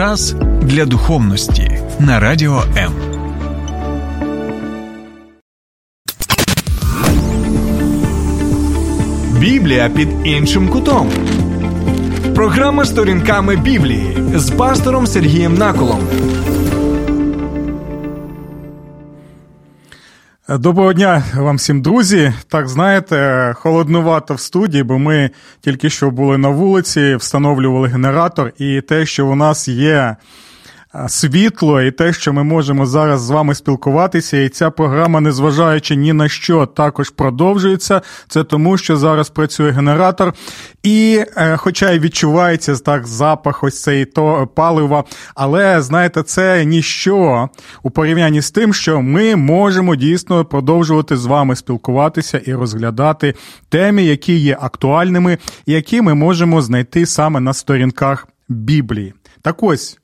Час для духовності на радіо М. Біблія під іншим кутом. Програма сторінками Біблії з пастором Сергієм Наколом. Доброго дня вам всім, друзі. Так знаєте, холоднувато в студії, бо ми тільки що були на вулиці, встановлювали генератор, і те, що у нас є світло, і те, що ми можемо зараз з вами спілкуватися, і ця програма, незважаючи ні на що, також продовжується. Це тому, що зараз працює генератор, і, е, хоча й відчувається так запах ось цей то палива, але знаєте, це ніщо у порівнянні з тим, що ми можемо дійсно продовжувати з вами спілкуватися і розглядати теми, які є актуальними, які ми можемо знайти саме на сторінках Біблії. Так ось.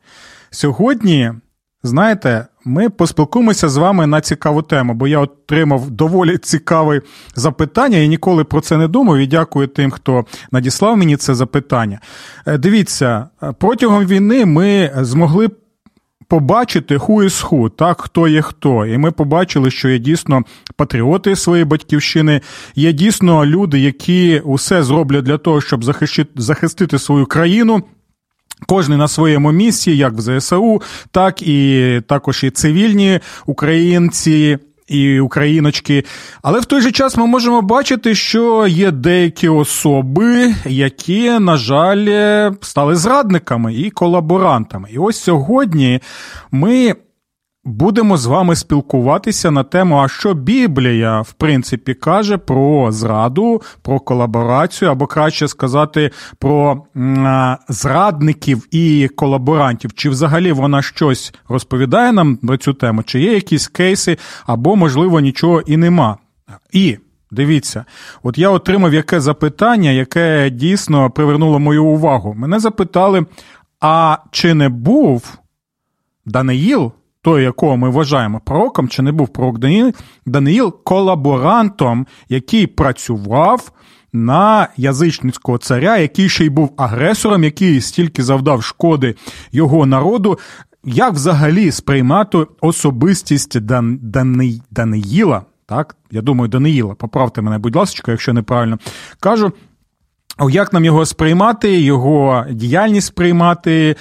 Сьогодні, знаєте, ми поспілкуємося з вами на цікаву тему, бо я отримав доволі цікаве запитання і ніколи про це не думав. І дякую тим, хто надіслав мені це запитання. Е, дивіться, протягом війни ми змогли. Побачити who is who, так, хто є хто. І ми побачили, що є дійсно патріоти своєї батьківщини, є дійсно люди, які усе зроблять для того, щоб захистити свою країну. Кожний на своєму місці, як в ЗСУ, так і також і цивільні українці. І україночки, але в той же час ми можемо бачити, що є деякі особи, які, на жаль, стали зрадниками і колаборантами. І ось сьогодні ми Будемо з вами спілкуватися на тему, а що Біблія, в принципі, каже про зраду, про колаборацію, або краще сказати, про зрадників і колаборантів. Чи взагалі вона щось розповідає нам про цю тему, чи є якісь кейси, або, можливо, нічого і нема. І дивіться, от я отримав яке запитання, яке дійсно привернуло мою увагу. Мене запитали: а чи не був Даниїл? Той, якого ми вважаємо пророком, чи не був пророк Даниїл, Даниїл колаборантом, який працював на язичницького царя, який ще й був агресором, який стільки завдав шкоди його народу. Як взагалі сприймати особистість Дан... Дани... Даниїла? Так, я думаю, Даниїла, поправте мене, будь ласка, якщо неправильно кажу. Як нам його сприймати, його діяльність сприймати?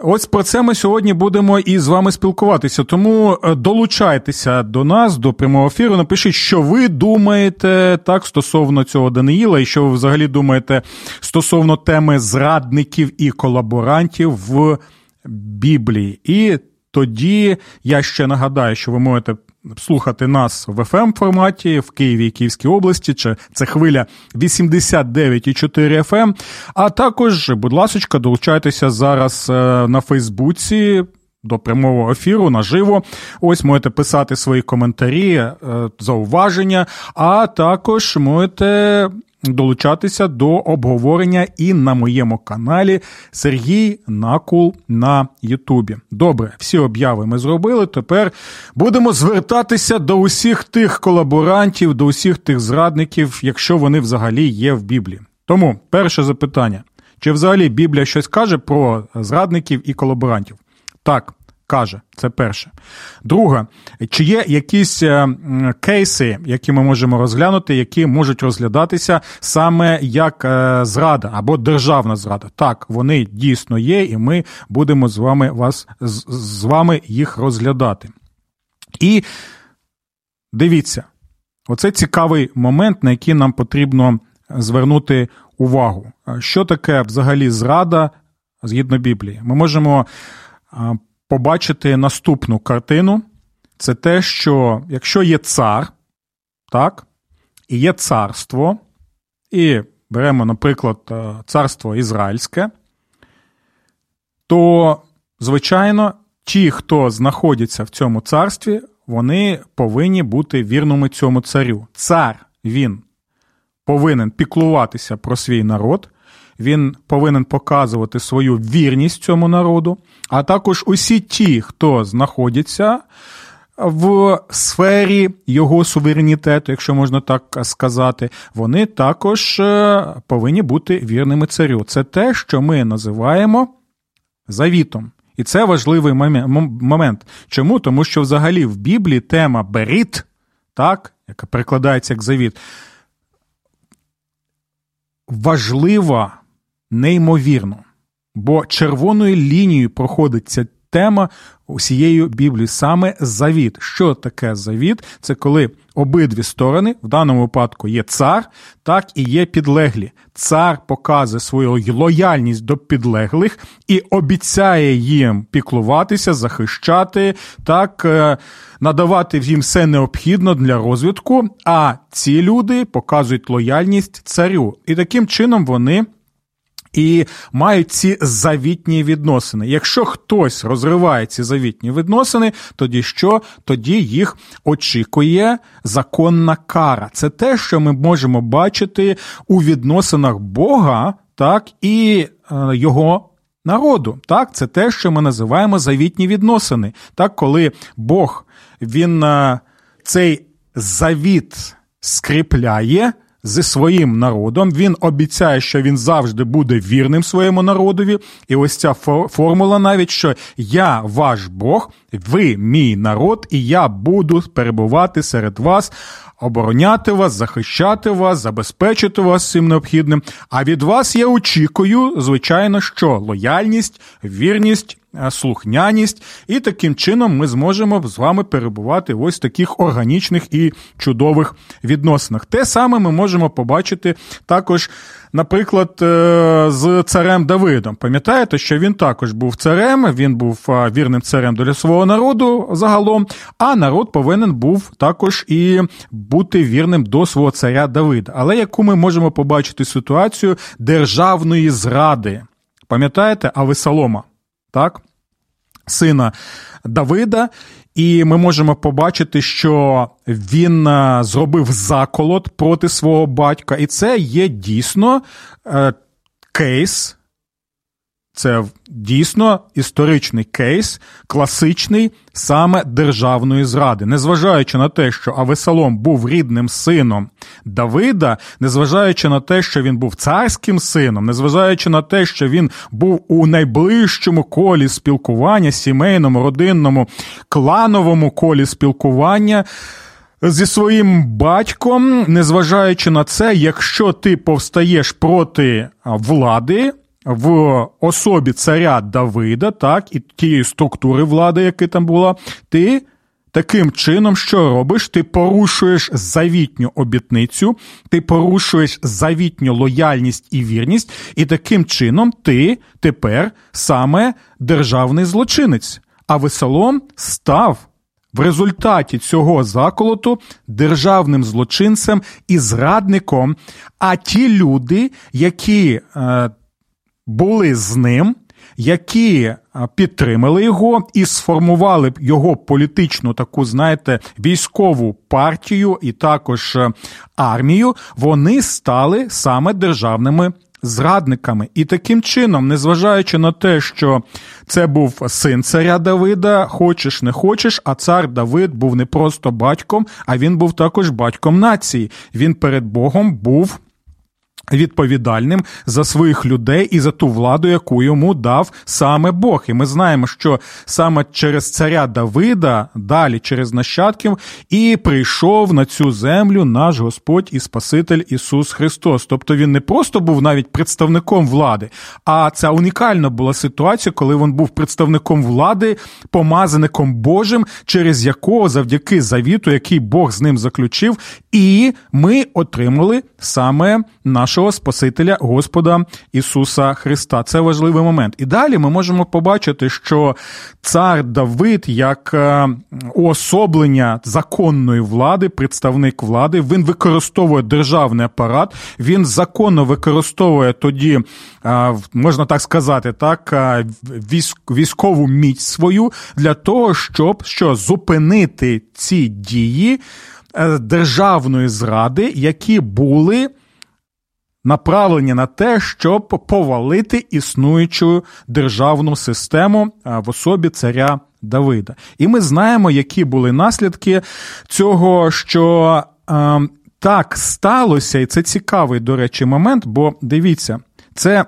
Ось про це ми сьогодні будемо і з вами спілкуватися. Тому е, долучайтеся до нас, до прямого ефіру. Напишіть, що ви думаєте так стосовно цього Даниїла, і що ви взагалі думаєте стосовно теми зрадників і колаборантів в Біблії. І тоді я ще нагадаю, що ви можете слухати нас в fm форматі в Києві і Київській області, чи це хвиля 89,4 FM. А також, будь ласка, долучайтеся зараз е, на Фейсбуці. До прямого ефіру наживо. Ось можете писати свої коментарі, е, зауваження, а також можете долучатися до обговорення і на моєму каналі Сергій Накул на Ютубі. Добре, всі обяви ми зробили. Тепер будемо звертатися до усіх тих колаборантів, до усіх тих зрадників, якщо вони взагалі є в Біблії. Тому перше запитання: чи взагалі Біблія щось каже про зрадників і колаборантів? Так каже. Це перше. Друге, чи є якісь е, кейси, які ми можемо розглянути, які можуть розглядатися саме як е, зрада або державна зрада? Так, вони дійсно є, і ми будемо з вами вас з вами їх розглядати. І дивіться, оце цікавий момент, на який нам потрібно звернути увагу. Що таке взагалі зрада згідно Біблії? Ми можемо побачити наступну картину. Це те, що якщо є цар, так, і є царство, і беремо, наприклад, е, царство Ізраїльське, то, звичайно, ті, хто знаходяться в цьому царстві, вони повинні бути вірними цьому царю. Цар він повинен піклуватися про свій народ, він повинен показувати свою вірність цьому народу, а також усі ті, хто знаходяться в сфері його суверенітету, якщо можна так сказати, вони також е, повинні бути вірними царю. Це те, що ми називаємо завітом. І це важливий момент. Чому? Тому що взагалі в Біблії тема беріт, так, яка перекладається як завіт, важлива неймовірно. Бо червоною лінією проходить ця тема усією Біблією, саме завіт. Що таке завіт? Це коли обидві сторони, в даному випадку є цар, так і є підлеглі. Цар показує свою лояльність до підлеглих і обіцяє їм піклуватися, захищати, так, е, надавати їм все необхідне для розвитку. А ці люди показують лояльність царю. І таким чином вони і мають ці завітні відносини. Якщо хтось розриває ці завітні відносини, тоді що? Тоді їх очікує законна кара. Це те, що ми можемо бачити у відносинах Бога, так і е, його. Народу, так, це те, що ми називаємо завітні відносини. Так, коли Бог він е, цей завіт скріпляє, зі своїм народом. Він обіцяє, що він завжди буде вірним своєму народові. І ось ця формула, навіть що я ваш Бог, ви мій народ, і я буду перебувати серед вас. Обороняти вас, захищати вас, забезпечити вас цим необхідним. А від вас я очікую, звичайно, що лояльність, вірність, слухняність, і таким чином ми зможемо з вами перебувати в ось таких органічних і чудових відносинах. Те саме ми можемо побачити також, наприклад, е, з царем Давидом. Пам'ятаєте, що він також був царем, він був е, вірним царем для свого народу загалом, а народ повинен був також і бути вірним до свого царя Давида. Але яку ми можемо побачити ситуацію державної зради? Пам'ятаєте Авесолома? Так, сина Давида, і ми можемо побачити, що він е, зробив заколот проти свого батька, і це є дійсно е, кейс це дійсно історичний кейс, класичний саме державної зради, незважаючи на те, що Авесалом був рідним сином Давида, незважаючи на те, що він був царським сином, незважаючи на те, що він був у найближчому колі спілкування, сімейному, родинному, клановому колі спілкування. Зі своїм батьком, незважаючи на це, якщо ти повстаєш проти влади, в особі царя Давида, так, і тієї структури влади, яка там була, ти таким чином, що робиш? Ти порушуєш завітню обітницю, ти порушуєш завітню лояльність і вірність, і таким чином ти тепер саме державний злочинець. А Весолом став. В результаті цього заколоту державним злочинцем і зрадником. А ті люди, які е, були з ним, які підтримали його і сформували його політичну таку, знаєте, військову партію і також е, армію, вони стали саме державними. Зрадниками, і таким чином, незважаючи на те, що це був син царя Давида, хочеш не хочеш, а цар Давид був не просто батьком, а він був також батьком нації. Він перед Богом був відповідальним за своїх людей і за ту владу, яку йому дав саме Бог. І ми знаємо, що саме через царя Давида, далі через нащадків, і прийшов на цю землю наш Господь і Спаситель Ісус Христос. Тобто він не просто був навіть представником влади, а це унікальна була ситуація, коли він був представником влади, помазаником Божим, через якого завдяки завіту, який Бог з ним заключив, і ми отримали саме нашого Спасителя Господа Ісуса Христа. Це важливий момент. І далі ми можемо побачити, що цар Давид, як е, уособлення законної влади, представник влади, він використовує державний апарат, він законно використовує тоді, е, можна так сказати, так, е, військову міць свою для того, щоб що зупинити ці дії. Державної зради, які були направлені на те, щоб повалити існуючу державну систему в особі царя Давида. І ми знаємо, які були наслідки цього, що е, так сталося, і це цікавий, до речі, момент, бо дивіться, це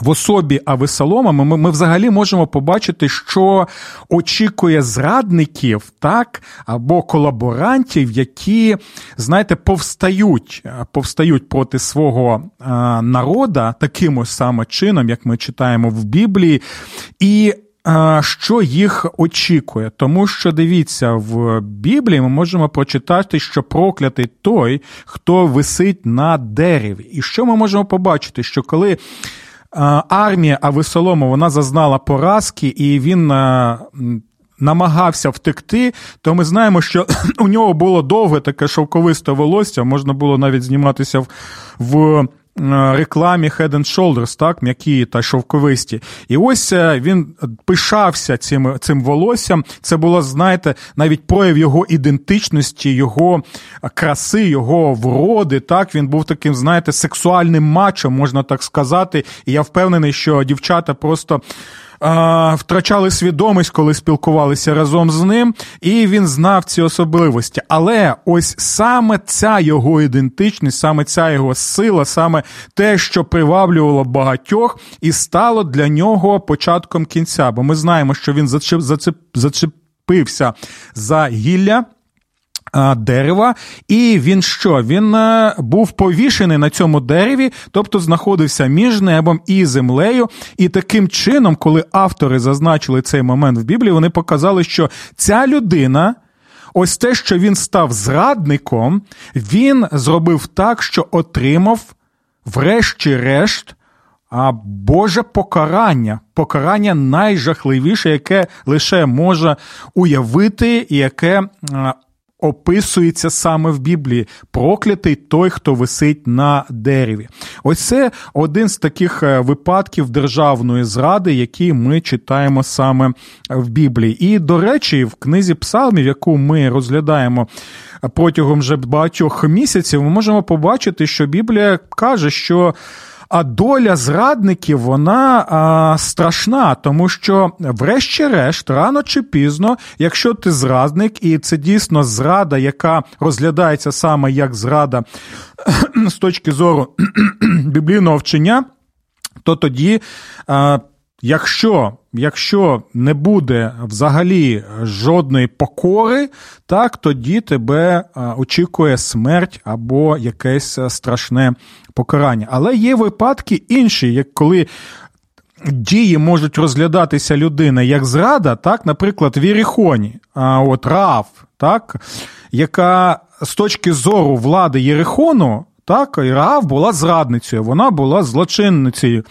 в особі Авесолома ми, ми взагалі можемо побачити, що очікує зрадників, так, або колаборантів, які, знаєте, повстають повстають проти свого а, народа таким саме чином, як ми читаємо в Біблії. І що їх очікує, тому що дивіться, в Біблії ми можемо прочитати, що проклятий той, хто висить на дереві. І що ми можемо побачити? Що коли армія Авесолому вона зазнала поразки, і він намагався втекти, то ми знаємо, що у нього було довге таке шовковисте волосся, можна було навіть зніматися в рекламі Head and Shoulders, так, м'які та шовковисті. І ось е, він пишався цим цим волоссям. Це було, знаєте, навіть прояв його ідентичності, його краси, його вроди. Так, Він був таким, знаєте, сексуальним мачом, можна так сказати. І я впевнений, що дівчата просто втрачали свідомість, коли спілкувалися разом з ним, і він знав ці особливості. Але ось саме ця його ідентичність, саме ця його сила, саме те, що приваблювало багатьох, і стало для нього початком кінця. Бо ми знаємо, що він зачеп, зачеп, зачепився за гілля дерева, і він що? Він е, був повішений на цьому дереві, тобто знаходився між небом і землею. І таким чином, коли автори зазначили цей момент в Біблії, вони показали, що ця людина. Ось те, що він став зрадником, він зробив так, що отримав, врешті-решт, Боже покарання, покарання найжахливіше, яке лише може уявити, яке описується саме в Біблії проклятий той, хто висить на дереві. Ось це один з таких е, випадків державної зради, які ми читаємо саме в Біблії. І, до речі, в книзі Псалмів, яку ми розглядаємо протягом вже багатьох місяців, ми можемо побачити, що Біблія каже, що. А доля зрадників вона а, страшна, тому що, врешті-решт, рано чи пізно, якщо ти зрадник, і це дійсно зрада, яка розглядається саме як зрада з точки зору біблійного вчення, то тоді. А, Якщо якщо не буде взагалі жодної покори, так тоді тебе очікує смерть або якесь страшне покарання. Але є випадки інші, як коли. Дії можуть розглядатися людина як зрада, так, наприклад, в Єрихоні, от Раав, так, яка з точки зору влади Єрихону, так, Раав була зрадницею, вона була злочинницею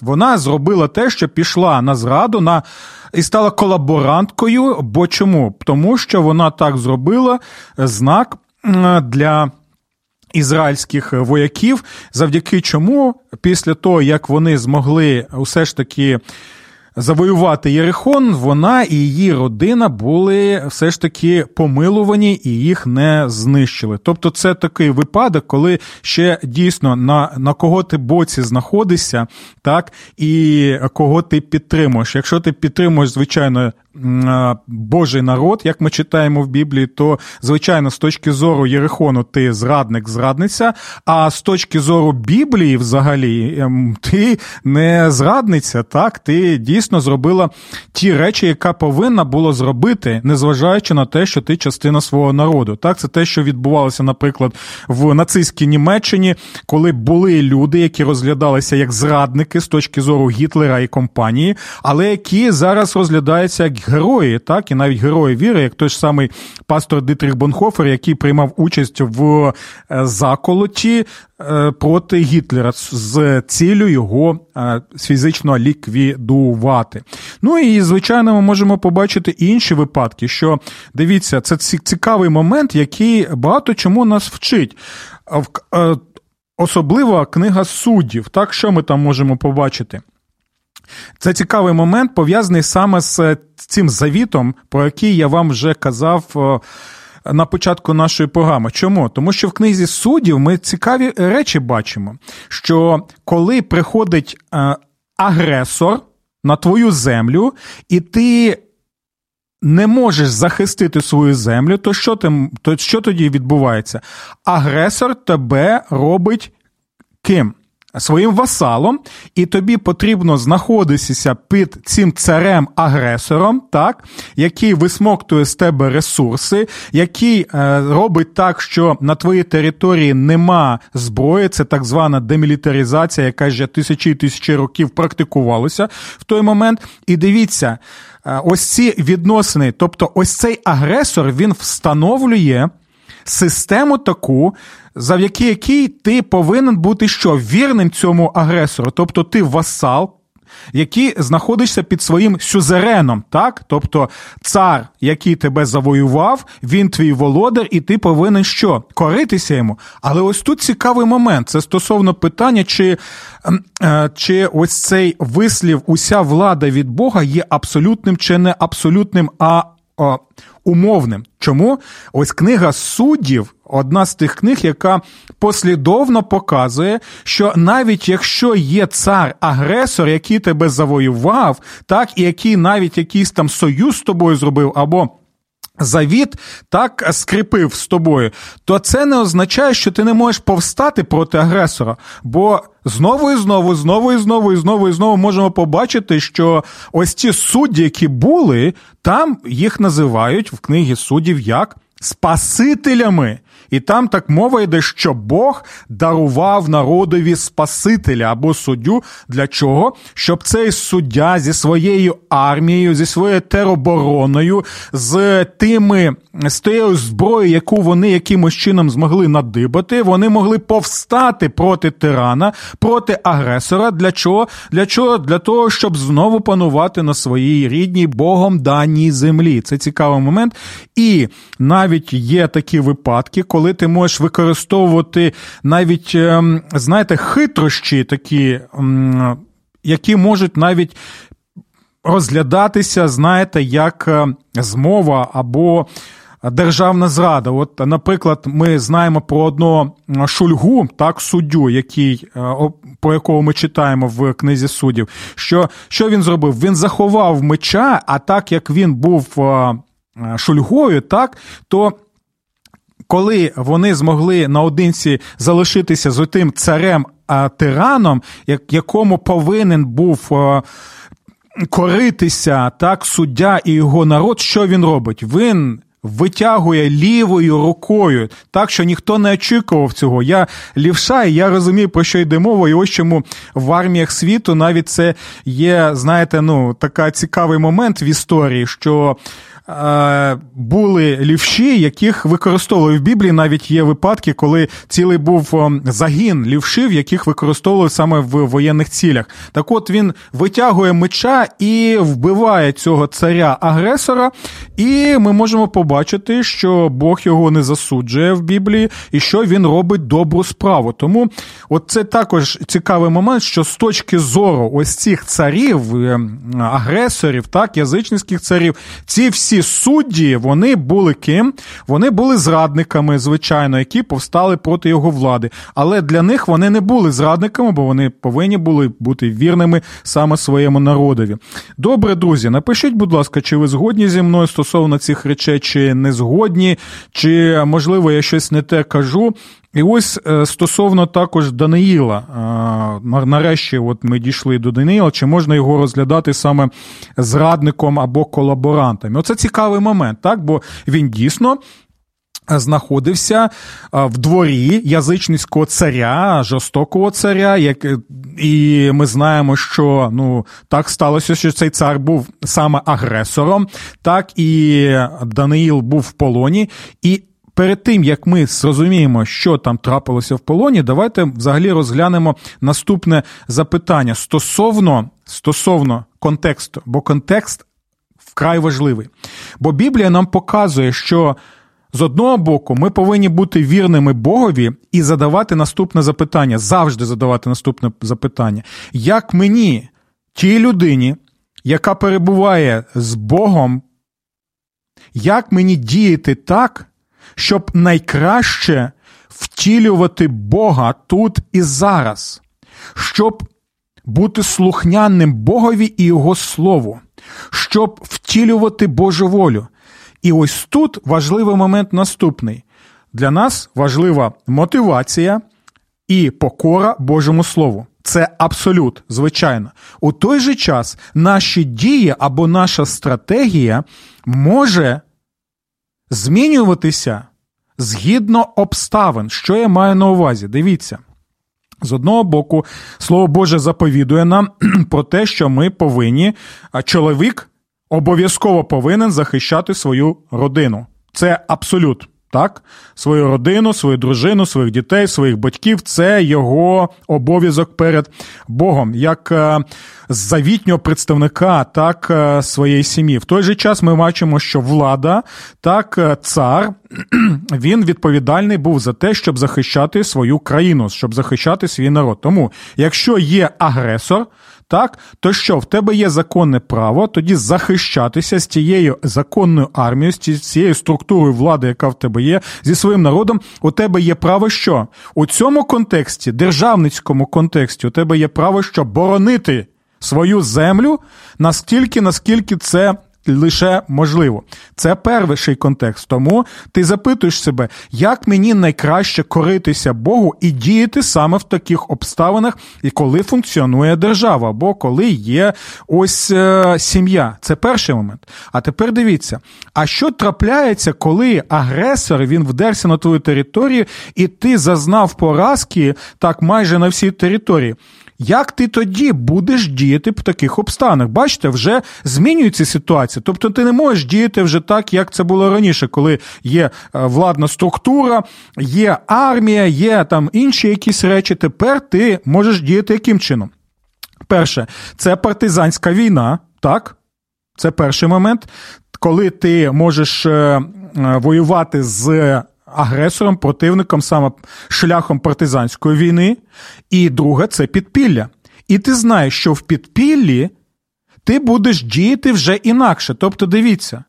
вона зробила те, що пішла на зраду на і стала колаборанткою. Бо чому? Тому що вона так зробила знак для. Ізраїльських вояків, завдяки чому, після того, як вони змогли усе ж таки завоювати Єрихон, вона і її родина були все ж таки помилувані і їх не знищили. Тобто, це такий випадок, коли ще дійсно на на кого ти боці знаходишся, так і кого ти підтримуєш. Якщо ти підтримуєш, звичайно, Божий народ, як ми читаємо в Біблії, то звичайно з точки зору Єрихону ти зрадник, зрадниця. А з точки зору Біблії, взагалі, ем, ти не зрадниця, так ти дійсно зробила ті речі, яка повинна було зробити, незважаючи на те, що ти частина свого народу. Так, це те, що відбувалося, наприклад, в нацистській Німеччині, коли були люди, які розглядалися як зрадники з точки зору Гітлера і компанії, але які зараз розглядаються як герої, так і навіть герої віри, як той ж самий пастор Дитрих Бонхофер, який приймав участь в е, заколоті е, проти Гітлера з цілю його е, фізично ліквідувати. Ну і звичайно, ми можемо побачити інші випадки, що дивіться, це цікавий момент, який багато чому нас вчить. Особливо книга суддів. Так, що ми там можемо побачити? Це цікавий момент, пов'язаний саме з цим завітом, про який я вам вже казав. На початку нашої програми. Чому? Тому що в книзі суддів ми цікаві речі бачимо, що коли приходить е, агресор на твою землю, і ти не можеш захистити свою землю, то що ти, то що тоді відбувається? Агресор тебе робить ким? Своїм васалом, і тобі потрібно знаходитися під цим царем-агресором, так, який висмоктує з тебе ресурси, який е, робить так, що на твоїй території нема зброї, це так звана демілітаризація, яка вже тисячі і тисячі років практикувалася в той момент. І дивіться, е, ось ці відносини, тобто ось цей агресор він встановлює систему таку, завдяки якій ти повинен бути що вірним цьому агресору, тобто ти васал. Який знаходишся під своїм сюзереном, так? Тобто цар, який тебе завоював, він твій володар, і ти повинен що? Коритися йому. Але ось тут цікавий момент. Це стосовно питання, чи ем, е, чи ось цей вислів, уся влада від Бога є абсолютним чи не абсолютним, а о, умовним. Чому? Ось книга суддів, одна з тих книг, яка послідовно показує, що навіть якщо є цар-агресор, який тебе завоював, так і який навіть якийсь там союз з тобою зробив, або завіт так скріпив з тобою, то це не означає, що ти не можеш повстати проти агресора. Бо знову і знову, знову і знову, і знову і знову можемо побачити, що ось ці судді, які були, там їх називають в книгі суддів як спасителями. І там так мова йде, що Бог дарував народові Спасителя або суддю. Для чого? Щоб цей суддя зі своєю армією, зі своєю теробороною, з тими з тією зброєю, яку вони якимось чином змогли надибати, вони могли повстати проти тирана, проти агресора. Для чого? Для чого? Для того, щоб знову панувати на своїй рідній Богом даній землі. Це цікавий момент. І навіть є такі випадки, коли ти можеш використовувати навіть, ем, знаєте, хитрощі такі, які можуть навіть розглядатися, знаєте, як е, змова або. Державна зрада. От, наприклад, ми знаємо про одного шульгу, так, суддю, який, е, про якого ми читаємо в книзі суддів, що що він зробив? Він заховав меча, а так як він був е, шульгою, так, то коли вони змогли наодинці залишитися з тим царем тираном, якому повинен був коритися так суддя і його народ, що він робить? Він витягує лівою рукою, так що ніхто не очікував цього. Я лівша, і я розумію, про що йде мова, і ось чому в арміях світу навіть це є, знаєте, ну, така цікавий момент в історії, що Е, були лівші, яких використовували в Біблії. Навіть є випадки, коли цілий був ем, загін лівшів, яких використовували саме в воєнних цілях. Так от він витягує меча і вбиває цього царя-агресора, і ми можемо побачити, що Бог його не засуджує в Біблії і що він робить добру справу. Тому от це також цікавий момент, що з точки зору ось цих царів, ем, агресорів, так, язичницьких царів, ці всі ці судді вони були ким? Вони були зрадниками, звичайно, які повстали проти його влади. Але для них вони не були зрадниками, бо вони повинні були бути вірними саме своєму народові. Добре, друзі, напишіть, будь ласка, чи ви згодні зі мною стосовно цих речей, чи не згодні, чи можливо я щось не те кажу. І ось е, стосовно також Даниїла, е, нарешті, от ми дійшли до Даниїла, чи можна його розглядати саме зрадником або колаборантом? Оце цікавий момент, так? Бо він дійсно. Знаходився е, в дворі язичницького царя, жорстокого царя, як і ми знаємо, що ну так сталося, що цей цар був саме агресором, так і Даниїл був в полоні, і перед тим як ми зрозуміємо, що там трапилося в полоні, давайте взагалі розглянемо наступне запитання стосовно, стосовно контексту, бо контекст вкрай важливий. Бо Біблія нам показує, що. З одного боку, ми повинні бути вірними Богові і задавати наступне запитання, завжди задавати наступне запитання. Як мені, тій людині, яка перебуває з Богом, як мені діяти так, щоб найкраще втілювати Бога тут і зараз, щоб бути слухняним Богові і Його Слову, щоб втілювати Божу волю. І ось тут важливий момент наступний. Для нас важлива мотивація, і покора Божому Слову. Це абсолют, звичайно. У той же час наші дії або наша стратегія може змінюватися згідно обставин. Що я маю на увазі? Дивіться. З одного боку, слово Боже заповідує нам про те, що ми повинні, а чоловік обов'язково повинен захищати свою родину. Це абсолют так? Свою родину, свою дружину, своїх дітей, своїх батьків це його обов'язок перед Богом, як е, завітнього представника, так е, своєї сім'ї. В той же час ми бачимо, що влада, так, е, цар, він відповідальний був за те, щоб захищати свою країну, щоб захищати свій народ. Тому, якщо є агресор, так, то що в тебе є законне право тоді захищатися з тією законною армією, з цією структурою влади, яка в тебе є, зі своїм народом, у тебе є право що? У цьому контексті, державницькому контексті, у тебе є право що боронити свою землю настільки, наскільки це лише можливо. Це перший контекст. Тому ти запитуєш себе, як мені найкраще коритися Богу і діяти саме в таких обставинах, і коли функціонує держава, або коли є ось е, сім'я. Це перший момент. А тепер дивіться, а що трапляється, коли агресор він вдерся на твою територію, і ти зазнав поразки так майже на всій території? Як ти тоді будеш діяти в таких обставинах? Бачите, вже змінюється ситуація. Тобто ти не можеш діяти вже так, як це було раніше, коли є е, владна структура, є армія, є там інші якісь речі. Тепер ти можеш діяти яким чином? Перше, це партизанська війна, так? Це перший момент, коли ти можеш е, е, воювати з агресором, противником саме шляхом партизанської війни, і друге це підпілля. І ти знаєш, що в підпіллі ти будеш діяти вже інакше. Тобто, дивіться,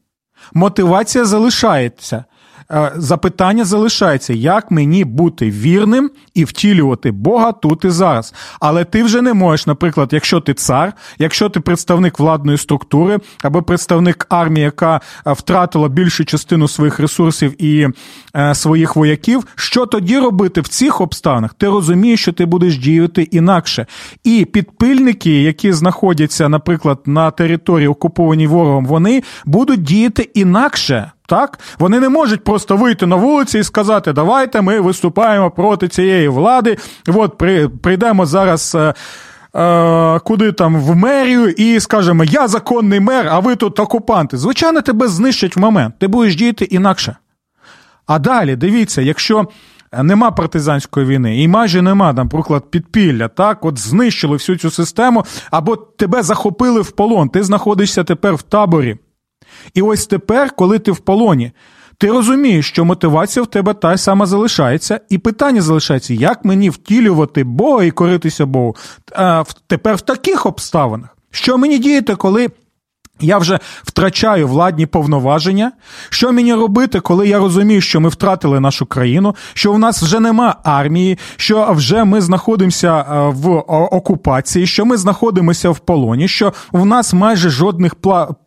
мотивація залишається. Е, запитання залишається, як мені бути вірним і втілювати Бога тут і зараз. Але ти вже не можеш, наприклад, якщо ти цар, якщо ти представник владної структури або представник армії, яка е, втратила більшу частину своїх ресурсів і е, своїх вояків, що тоді робити в цих обставинах? Ти розумієш, що ти будеш діяти інакше. І підпильники, які знаходяться, наприклад, на території окупованій ворогом, вони будуть діяти інакше. Так, вони не можуть просто вийти на вулиці і сказати, давайте ми виступаємо проти цієї влади. От при, прийдемо зараз. Е, е, Куди там в мерію і скажемо, я законний мер, а ви тут окупанти. Звичайно, тебе знищать в момент. Ти будеш діяти інакше. А далі дивіться, якщо нема партизанської війни, і майже нема, наприклад, підпілля, так, от знищили всю цю систему, або тебе захопили в полон, ти знаходишся тепер в таборі. І ось тепер, коли ти в полоні, ти розумієш, що мотивація в тебе та сама залишається, і питання залишається, як мені втілювати Бога і коритися Богу а, тепер в таких обставинах. Що мені діяти, коли я вже втрачаю владні повноваження. Що мені робити, коли я розумію, що ми втратили нашу країну, що в нас вже нема армії, що вже ми знаходимося е, в окупації, що ми знаходимося в полоні, що в нас майже жодних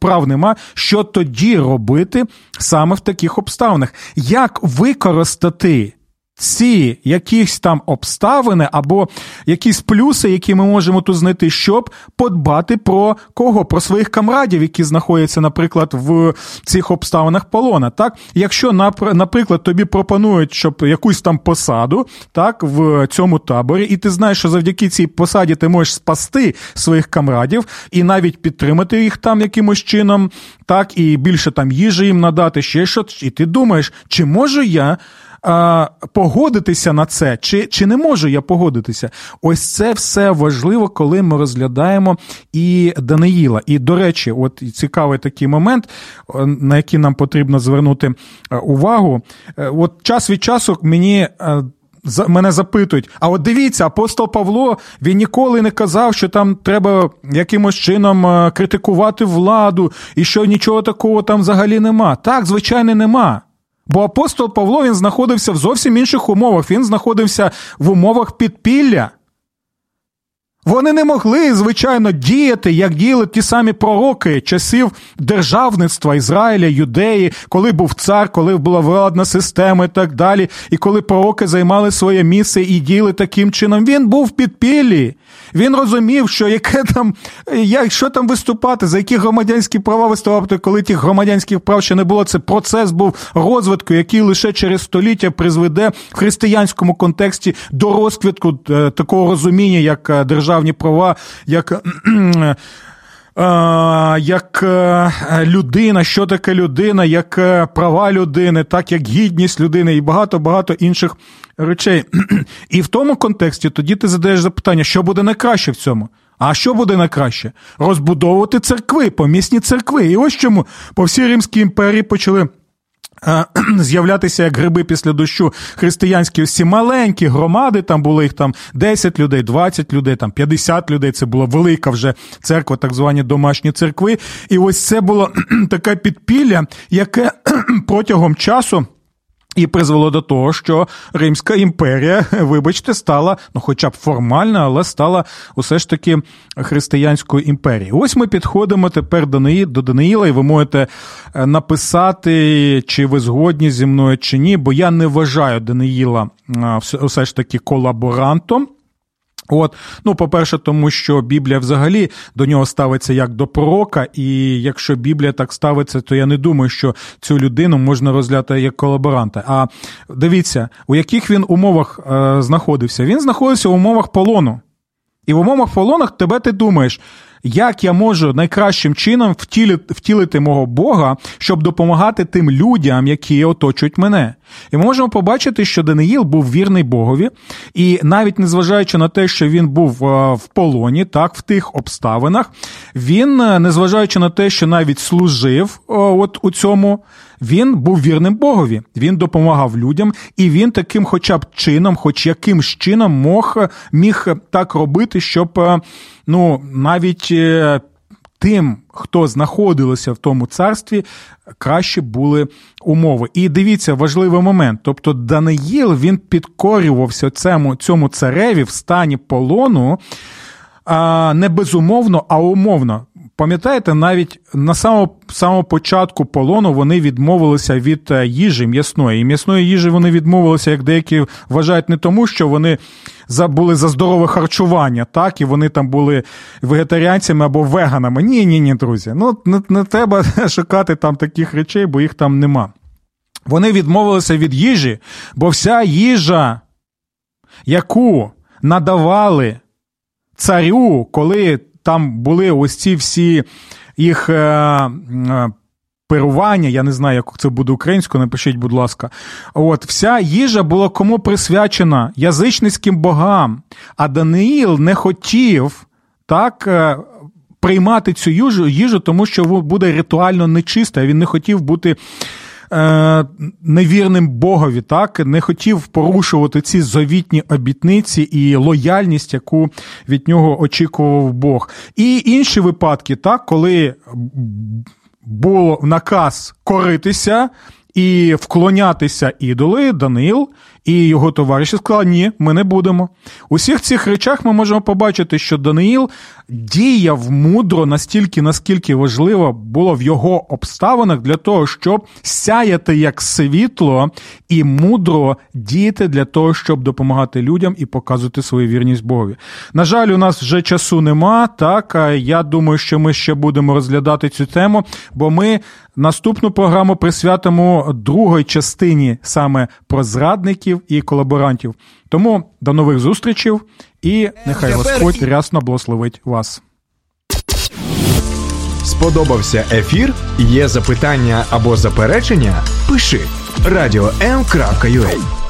прав нема. Що тоді робити саме в таких обставинах? Як використати ці якісь там обставини або якісь плюси, які ми можемо тут знайти, щоб подбати про кого? Про своїх камрадів, які знаходяться, наприклад, в цих обставинах полона. Так, якщо наприклад, тобі пропонують, щоб якусь там посаду, так, в цьому таборі, і ти знаєш, що завдяки цій посаді ти можеш спасти своїх камрадів і навіть підтримати їх там якимось чином, так, і більше там їжі їм надати, ще щось, і ти думаєш, чи можу я а, погодитися на це, чи чи не можу я погодитися? Ось це все важливо, коли ми розглядаємо і Даниїла. І, до речі, от цікавий такий момент, на який нам потрібно звернути увагу. Е, от час від часу мені. Мене запитують, а от дивіться, апостол Павло він ніколи не казав, що там треба якимось чином критикувати владу і що нічого такого там взагалі нема. Так, звичайно, нема. Бо апостол Павло він знаходився в зовсім інших умовах. Він знаходився в умовах підпілля. Вони не могли, звичайно, діяти, як діяли ті самі пророки часів державництва Ізраїля, Юдеї, коли був цар, коли була владна система і так далі. І коли пророки займали своє місце і діяли таким чином, він був в підпіллі. Він розумів, що яке там, як, що там виступати, за які громадянські права виступати, коли тих громадянських прав ще не було. Це процес був розвитку, який лише через століття призведе в християнському контексті до розквітку е, такого розуміння, як е, державні права, як. Як е, людина, що таке людина, як права людини, так як гідність людини і багато багато інших речей. І в тому контексті тоді ти задаєш запитання, що буде найкраще в цьому. А що буде найкраще? Розбудовувати церкви, помісні церкви. І ось чому по всій Римській імперії почали. Е, з'являтися як гриби після дощу християнські всі маленькі громади, там були їх там 10 людей, 20 людей, там 50 людей. Це була велика вже церква, так звані домашні церкви. І ось це було таке підпілля, яке протягом часу. І призвело до того, що Римська імперія, вибачте, стала, ну, хоча б формально, але стала усе ж таки християнською імперією. Ось ми підходимо тепер до Даниїла, і ви можете е, написати, чи ви згодні зі мною, чи ні, бо я не вважаю Даниїла все ж таки колаборантом. От, ну, по-перше, тому що Біблія взагалі до нього ставиться як до пророка, і якщо Біблія так ставиться, то я не думаю, що цю людину можна розглядати як колаборанта. А дивіться, у яких він умовах е, знаходився? Він знаходився в умовах полону. І в умовах полонах тебе ти думаєш, як я можу найкращим чином втілити, втілити мого Бога, щоб допомагати тим людям, які оточують мене. І ми можемо побачити, що Даниїл був вірний Богові, і навіть незважаючи на те, що він був е, в полоні, так, в тих обставинах, він, е, незважаючи на те, що навіть служив е, от у цьому, він був вірним Богові. Він допомагав людям, і він таким, хоча б чином, хоч якимсь чином, мог міг так робити, щоб ну навіть тим, хто знаходилося в тому царстві, краще були умови. І дивіться, важливий момент. Тобто Даниїл він підкорювався цьому, цьому цареві в стані полону. Не безумовно, а умовно. Пам'ятаєте, навіть на самому самому початку полону вони відмовилися від е, їжі м'ясної. І м'ясної їжі вони відмовилися, як деякі вважають, не тому, що вони були за здорове харчування, так, і вони там були вегетаріанцями або веганами. Ні, ні, ні, друзі. Ну, не, не треба шукати там таких речей, бо їх там нема. Вони відмовилися від їжі, бо вся їжа, яку надавали царю, коли там були ось ці всі їх е, е, перування, я не знаю, як це буде українською, напишіть, будь ласка. От, Вся їжа була кому присвячена язичницьким богам, а Даниїл не хотів так. Е, приймати цю їжу, їжу, тому що буде ритуально нечиста. Він не хотів бути е, невірним Богові, так не хотів порушувати ці завітні обітниці і лояльність, яку від нього очікував Бог. І інші випадки, так, коли був наказ коритися і вклонятися ідоли, Даниїл і його товариші сказали, ні, ми не будемо. У всіх цих речах ми можемо побачити, що Даниїл діяв мудро настільки, наскільки важливо було в його обставинах для того, щоб сяяти як світло і мудро діяти для того, щоб допомагати людям і показувати свою вірність Богові. На жаль, у нас вже часу нема. Так я думаю, що ми ще будемо розглядати цю тему, бо ми наступну програму присвятимо другій частині саме про зрадників і колаборантів. Тому до нових зустрічей і нехай Господь рясно благословить вас. Сподобався ефір? Є запитання або заперечення? Пиши радіом.ua